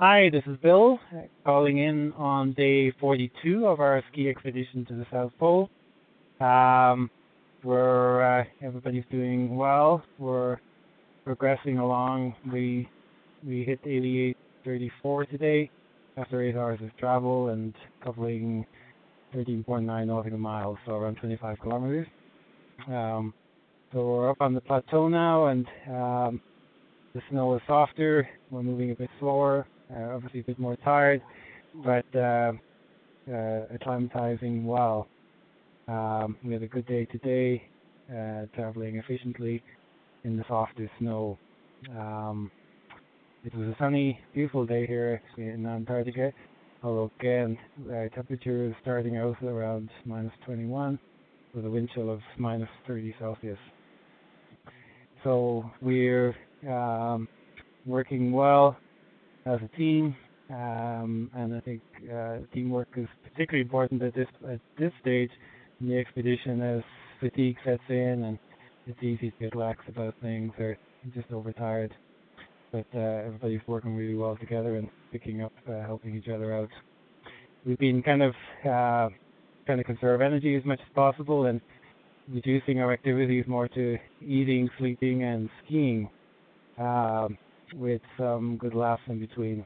Hi, this is Bill calling in on day 42 of our ski expedition to the South Pole. Um, we're uh, everybody's doing well. We're progressing along. We we hit 88.34 today after eight hours of travel and covering 13.9 nautical miles, so around 25 kilometers. Um, so we're up on the plateau now, and um, the snow is softer. We're moving a bit slower, uh, obviously a bit more tired, but uh, uh, acclimatizing well. Um, we had a good day today, uh, traveling efficiently in the softest snow. Um, it was a sunny, beautiful day here in Antarctica, although again, uh, temperature is starting out around minus 21 with a wind chill of minus 30 Celsius. So we're um, working well as a team, um, and I think uh, teamwork is particularly important at this at this stage in the expedition as fatigue sets in and it's easy to get lax about things or just overtired. But uh, everybody's working really well together and picking up, uh, helping each other out. We've been kind of uh, trying to conserve energy as much as possible and reducing our activities more to eating, sleeping, and skiing, uh, with some good laughs in between.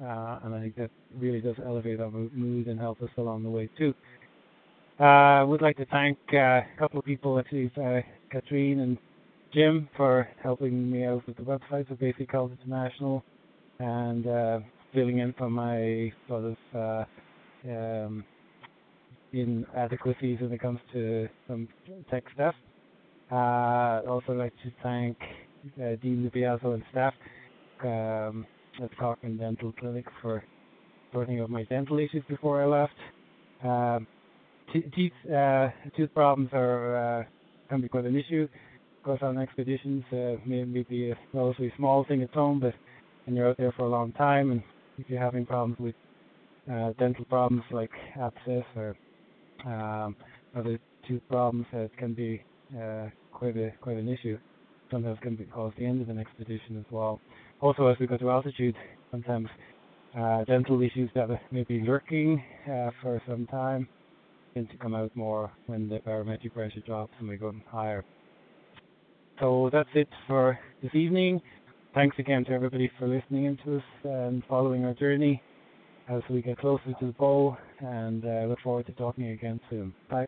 Uh, and I think that really does elevate our mood and help us along the way too. Uh, I would like to thank uh, a couple of people, actually, uh, Katrine and Jim, for helping me out with the website for Basic Health International and uh, filling in for my sort of uh, um, inadequacies when it comes to some tech stuff. Uh, I'd also like to thank uh, Dean DiBiaso and staff um, at Cochrane Dental Clinic for sorting out my dental issues before I left. Um, teeth uh, tooth problems are uh, can be quite an issue. Of course, on expeditions, uh, maybe be a relatively small thing at home, but when you're out there for a long time, and if you're having problems with uh, dental problems like abscess or um, other tooth problems, it can be uh, quite a quite an issue. Sometimes can be cause the end of an expedition as well. Also, as we go to altitude, sometimes uh, dental issues that may be lurking uh, for some time tend to come out more when the barometric pressure drops and we go higher. So that's it for this evening. Thanks again to everybody for listening in to us and following our journey as we get closer to the pole and uh, look forward to talking again soon. Bye.